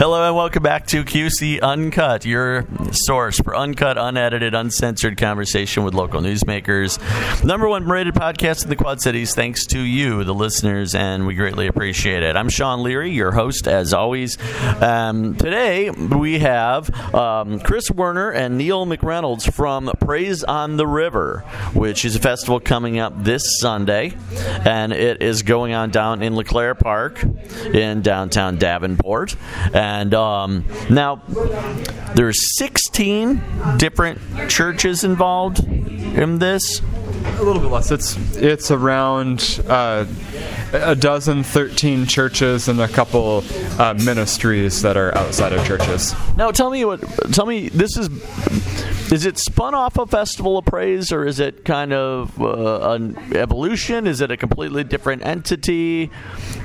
Hello and welcome back to QC Uncut, your source for uncut, unedited, uncensored conversation with local newsmakers. Number one rated podcast in the Quad Cities, thanks to you, the listeners, and we greatly appreciate it. I'm Sean Leary, your host, as always. Um, today we have um, Chris Werner and Neil McReynolds from Praise on the River, which is a festival coming up this Sunday, and it is going on down in LeClaire Park in downtown Davenport. And um, now there's 16 different churches involved in this. A little bit less. It's it's around uh, a dozen, thirteen churches, and a couple uh, ministries that are outside of churches. Now, tell me what. Tell me this is. Is it spun off a Festival of Praise, or is it kind of uh, an evolution? Is it a completely different entity?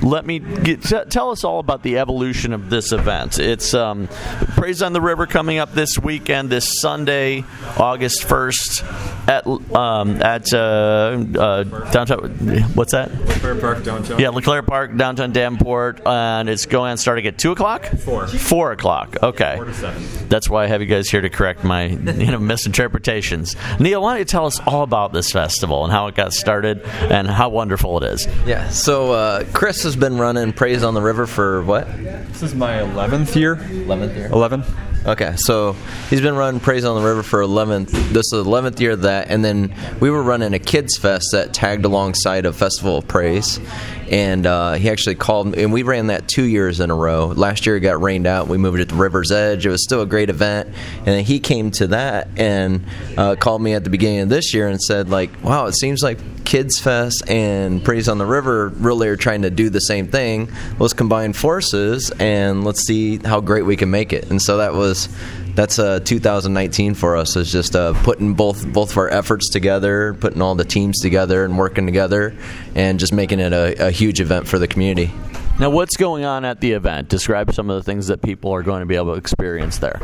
Let me get, t- tell us all about the evolution of this event. It's um, Praise on the River coming up this weekend, this Sunday, August first, at um, at uh, uh, downtown. What's that? Fair Park downtown. Yeah, LeClaire Park, downtown Davenport, and it's going on starting at two o'clock. Four. Four o'clock. Okay. Four to seven. That's why I have you guys here to correct my you know misinterpretations. Neil, why don't you tell us all about this festival and how it got started and how wonderful it is? Yeah, so uh, Chris has been running Praise on the River for what? This is my eleventh year. 11th year? Eleven. Okay, so he's been running Praise on the River for 11th. This is the 11th year of that, and then we were running a kids fest that tagged alongside a Festival of Praise, and uh, he actually called, and we ran that two years in a row. Last year it got rained out. We moved it to the River's Edge. It was still a great event, and then he came to that and uh, called me at the beginning of this year and said, like, "Wow, it seems like Kids Fest and Praise on the River really are trying to do the same thing. Let's combine forces and let's see how great we can make it." And so that was that's uh, 2019 for us is just uh, putting both both of our efforts together, putting all the teams together and working together, and just making it a, a huge event for the community. Now, what's going on at the event? Describe some of the things that people are going to be able to experience there.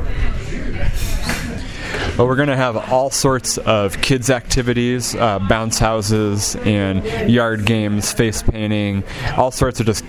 But we're going to have all sorts of kids' activities, uh, bounce houses, and yard games, face painting, all sorts of just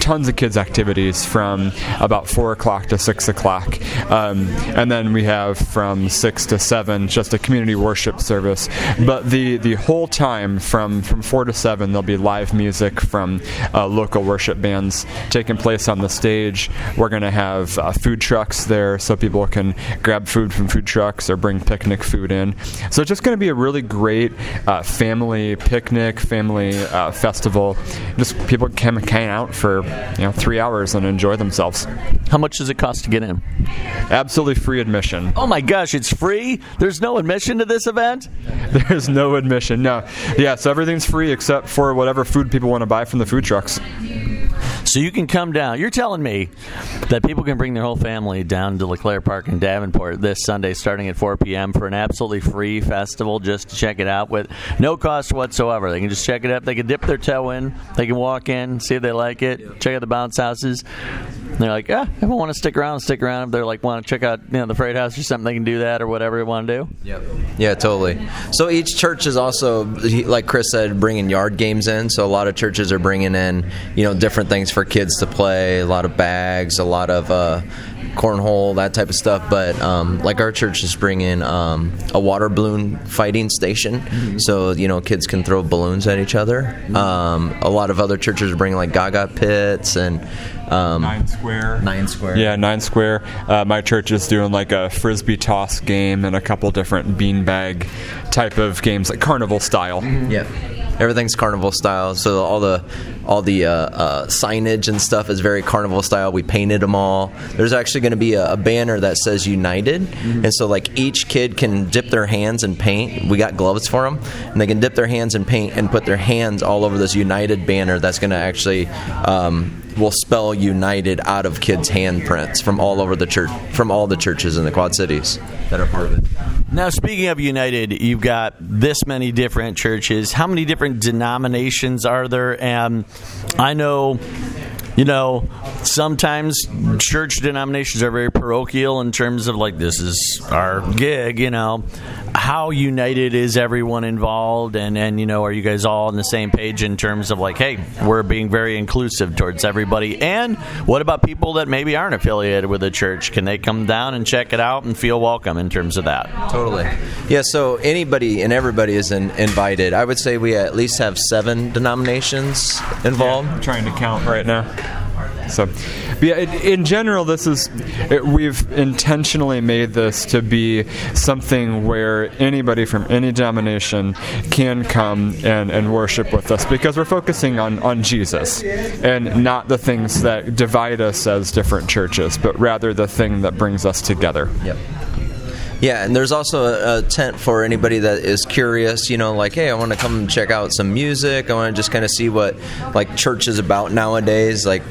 tons of kids' activities from about 4 o'clock to 6 o'clock. Um, and then we have from 6 to 7 just a community worship service. But the, the whole time from, from 4 to 7, there'll be live music from uh, local worship bands taking place on the stage. We're going to have uh, food trucks there so people can grab food from food trucks or bring picnic food in. So it's just going to be a really great uh, family picnic, family uh, festival. Just people can hang out for you know three hours and enjoy themselves. How much does it cost to get in? Absolutely free admission. Oh my gosh, it's free? There's no admission to this event? There's no admission. No, yeah. So everything's free except for whatever food people want to buy from the food trucks. So you can come down. You're telling me that people can bring their whole family down to LeClaire Park in Davenport this Sunday starting at 4 p.m. for an absolutely free festival just to check it out with no cost whatsoever. They can just check it out. They can dip their toe in. They can walk in, see if they like it, check out the bounce houses. And they're like, yeah, if I want to stick around, stick around. If they're like, want to check out you know, the Freight House or something, they can do that or whatever they want to do. Yep. Yeah, totally. So each church is also, like Chris said, bringing yard games in. So a lot of churches are bringing in, you know, different things for kids to play. A lot of bags, a lot of uh, cornhole, that type of stuff. But um, like our church is bringing um, a water balloon fighting station, so you know kids can throw balloons at each other. Um, a lot of other churches are bringing like Gaga pits and um, Nine square. Nine square. Yeah, nine square. Uh, my church is doing like a frisbee toss game and a couple different beanbag type of games, like carnival style. Yeah. Everything's carnival style, so all the all the uh, uh, signage and stuff is very carnival style. We painted them all. There's actually going to be a, a banner that says United, and so like each kid can dip their hands in paint. We got gloves for them, and they can dip their hands in paint and put their hands all over this United banner. That's going to actually um, will spell United out of kids' handprints from all over the church, from all the churches in the Quad Cities that are part of it. Now, speaking of United, you've got this many different churches. How many different denominations are there? And I know you know, sometimes church denominations are very parochial in terms of like this is our gig. You know, how united is everyone involved, and and you know, are you guys all on the same page in terms of like, hey, we're being very inclusive towards everybody, and what about people that maybe aren't affiliated with the church? Can they come down and check it out and feel welcome in terms of that? Totally. Yeah, so anybody and everybody is in, invited. I would say we at least have seven denominations involved. I'm trying to count right now. So, yeah, in general, this is it, we've intentionally made this to be something where anybody from any denomination can come and, and worship with us because we're focusing on, on Jesus and not the things that divide us as different churches, but rather the thing that brings us together. Yep. Yeah, and there's also a, a, tent for anybody that is curious. You know, like, hey, I want to come check out some music. I want to just kind of see what like church is about nowadays. Like,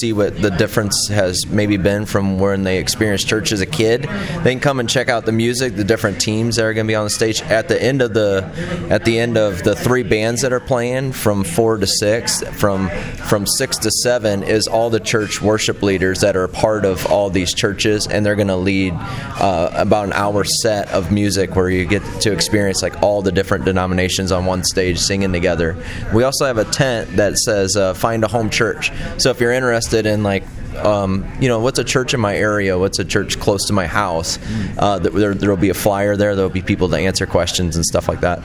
see what the difference has maybe been from when they experienced church as a kid. They can come and check out the music, the different teams that are going to be on the stage at the end of the at the end of the three bands that are playing from four to six. From from six to seven is all the church worship leaders that are part of all these churches, and they're going to lead uh, about an hour hour set of music where you get to experience like all the different denominations on one stage singing together. We also have a tent that says uh, "Find a Home Church." So if you're interested in like um, you know, what's a church in my area? What's a church close to my house? Uh, there, will be a flyer there. There'll be people to answer questions and stuff like that.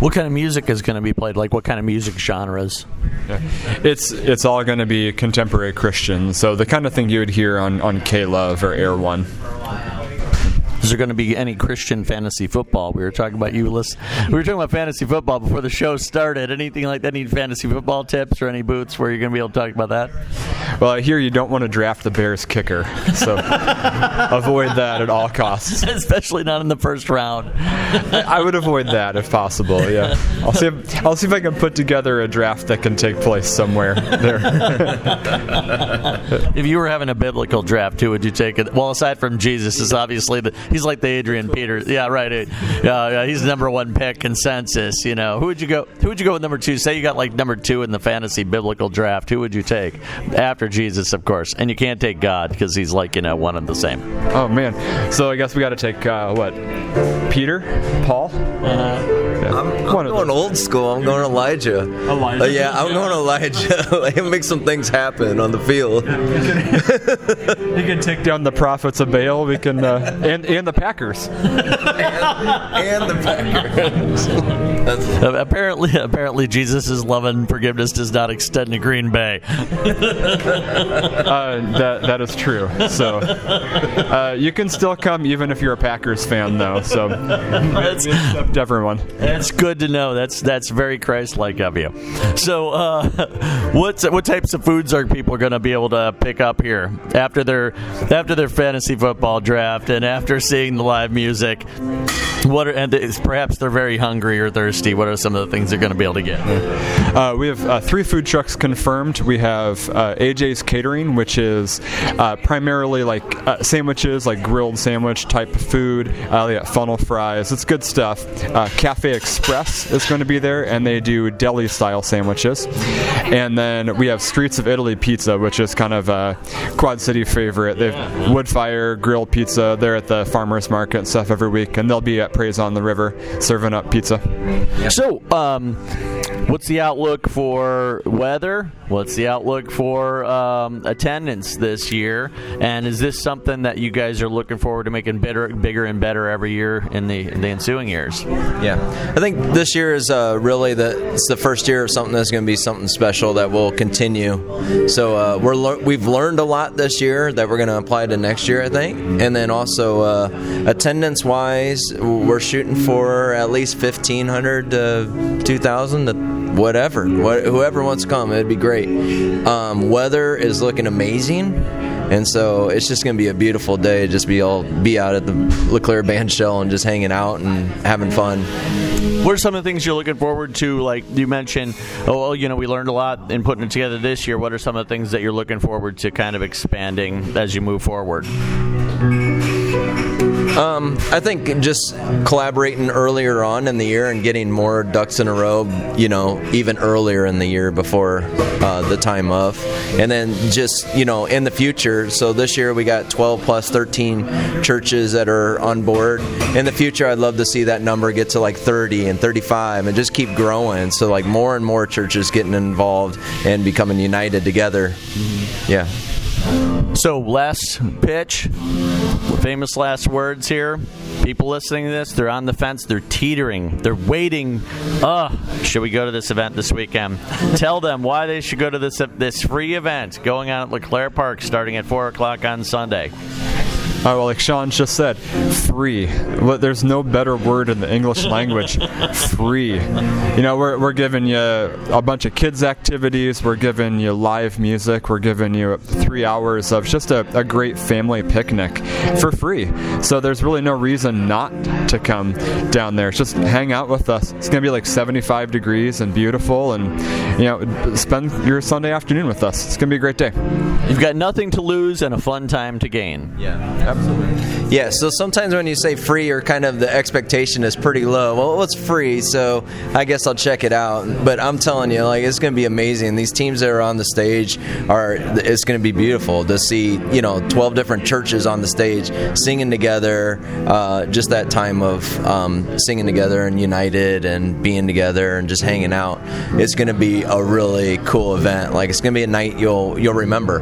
What kind of music is going to be played? Like what kind of music genres? Yeah. It's it's all going to be contemporary Christian. So the kind of thing you would hear on on K Love or Air One. Is there going to be any Christian fantasy football? We were talking about you, list. We were talking about fantasy football before the show started. Anything like that? Any fantasy football tips or any boots where you're going to be able to talk about that? Well, I hear you don't want to draft the Bears kicker, so avoid that at all costs. Especially not in the first round. I would avoid that if possible. Yeah, I'll see. If, I'll see if I can put together a draft that can take place somewhere there. if you were having a biblical draft, who would you take it? Well, aside from Jesus, is obviously the he's like the Adrian Peters. Yeah, right. Yeah, yeah, he's the number one pick consensus. You know, who would you go? Who would you go with number two? Say you got like number two in the fantasy biblical draft. Who would you take after Jesus, of course? And you can't take God because he's like you know one and the same. Oh man, so I guess we got to take uh, what? Peter, Paul. Uh-huh. Yeah. I'm, I'm going old school. I'm going Elijah. Elijah. Uh, yeah, I'm going Elijah. Let him make some things happen on the field. he can take down the prophets of Baal. We can uh, and and the Packers. and, and, the Packers. uh, apparently, apparently, Jesus' love and forgiveness does not extend to Green Bay. uh, that that is true. So uh, you can still come even if you're a Packers fan, though. So that's, accept everyone. That's good to know. That's that's very Christ-like of you. So, uh, what what types of foods are people going to be able to pick up here after their after their fantasy football draft and after seeing the live music? What are, and perhaps they're very hungry or thirsty. What are some of the things they're going to be able to get? Uh, we have uh, three food trucks confirmed. We have uh, AJ's Catering, which is uh, primarily like uh, sandwiches, like grilled sandwich type food. Uh, yeah, funnel fries. It's good stuff. Cafe Express is going to be there, and they do deli style sandwiches. And then we have Streets of Italy Pizza, which is kind of a Quad City favorite. They have wood fire grilled pizza. They're at the farmers market and stuff every week, and they'll be at Praise on the River serving up pizza. So, um, what's the outlook for weather? What's the outlook for um, attendance this year? And is this something that you guys are looking forward to making better, bigger and better every year in the, in the ensuing years? Yeah, I think this year is uh, really the it's the first year of something that's going to be something special that will continue. So uh, we're le- we've learned a lot this year that we're going to apply to next year, I think. And then also uh, attendance wise, we're shooting for at least fifteen hundred to two thousand whatever, what, whoever wants to come, it'd be great. Um, weather is looking amazing, and so it's just to be a beautiful day. Just be all be out at the LeClaire Band Shell and just hanging out and having fun. What are some of the things you're looking forward to? Like you mentioned, oh, well, you know, we learned a lot in putting it together this year. What are some of the things that you're looking forward to kind of expanding as you move forward? Um, I think just collaborating earlier on in the year and getting more ducks in a row, you know, even earlier in the year before uh, the time of. And then just, you know, in the future. So this year we got 12 plus 13 churches that are on board. In the future, I'd love to see that number get to like 30 and 35 and just keep growing. So, like, more and more churches getting involved and becoming united together. Yeah. So, last pitch, famous last words here. People listening to this, they're on the fence, they're teetering, they're waiting. Uh, should we go to this event this weekend? Tell them why they should go to this this free event going on at LeClaire Park starting at 4 o'clock on Sunday. Oh, well, like Sean just said, free. There's no better word in the English language. free. You know, we're, we're giving you a bunch of kids' activities. We're giving you live music. We're giving you three hours of just a, a great family picnic for free. So there's really no reason not to come down there. Just hang out with us. It's going to be like 75 degrees and beautiful, and you know, spend your Sunday afternoon with us. It's going to be a great day. You've got nothing to lose and a fun time to gain. Yeah. Absolutely. Yeah, so sometimes when you say free or kind of the expectation is pretty low. Well, it's free, so I guess I'll check it out. But I'm telling you, like it's going to be amazing. These teams that are on the stage are it's going to be beautiful to see, you know, 12 different churches on the stage singing together, uh, just that time of um, singing together and united and being together and just hanging out. It's going to be a really cool event. Like it's going to be a night you'll you'll remember.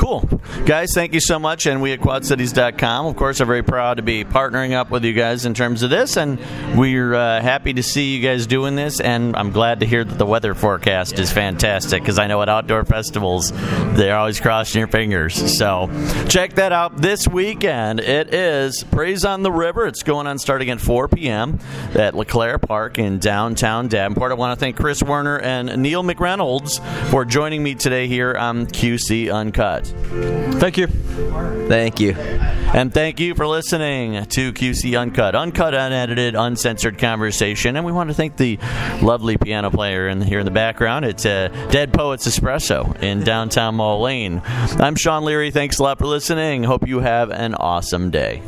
Cool. Guys, thank you so much. And we at QuadCities.com, of course, are very proud to be partnering up with you guys in terms of this. And we're uh, happy to see you guys doing this. And I'm glad to hear that the weather forecast is fantastic because I know at outdoor festivals, they're always crossing your fingers. So check that out this weekend. It is Praise on the River. It's going on starting at 4 p.m. at LeClaire Park in downtown Davenport. I want to thank Chris Werner and Neil McReynolds for joining me today here on QC Uncut. Thank you. Thank you. And thank you for listening to QC Uncut, uncut, unedited, uncensored conversation. And we want to thank the lovely piano player in, here in the background. It's uh, Dead Poets Espresso in downtown Moline. I'm Sean Leary. Thanks a lot for listening. Hope you have an awesome day.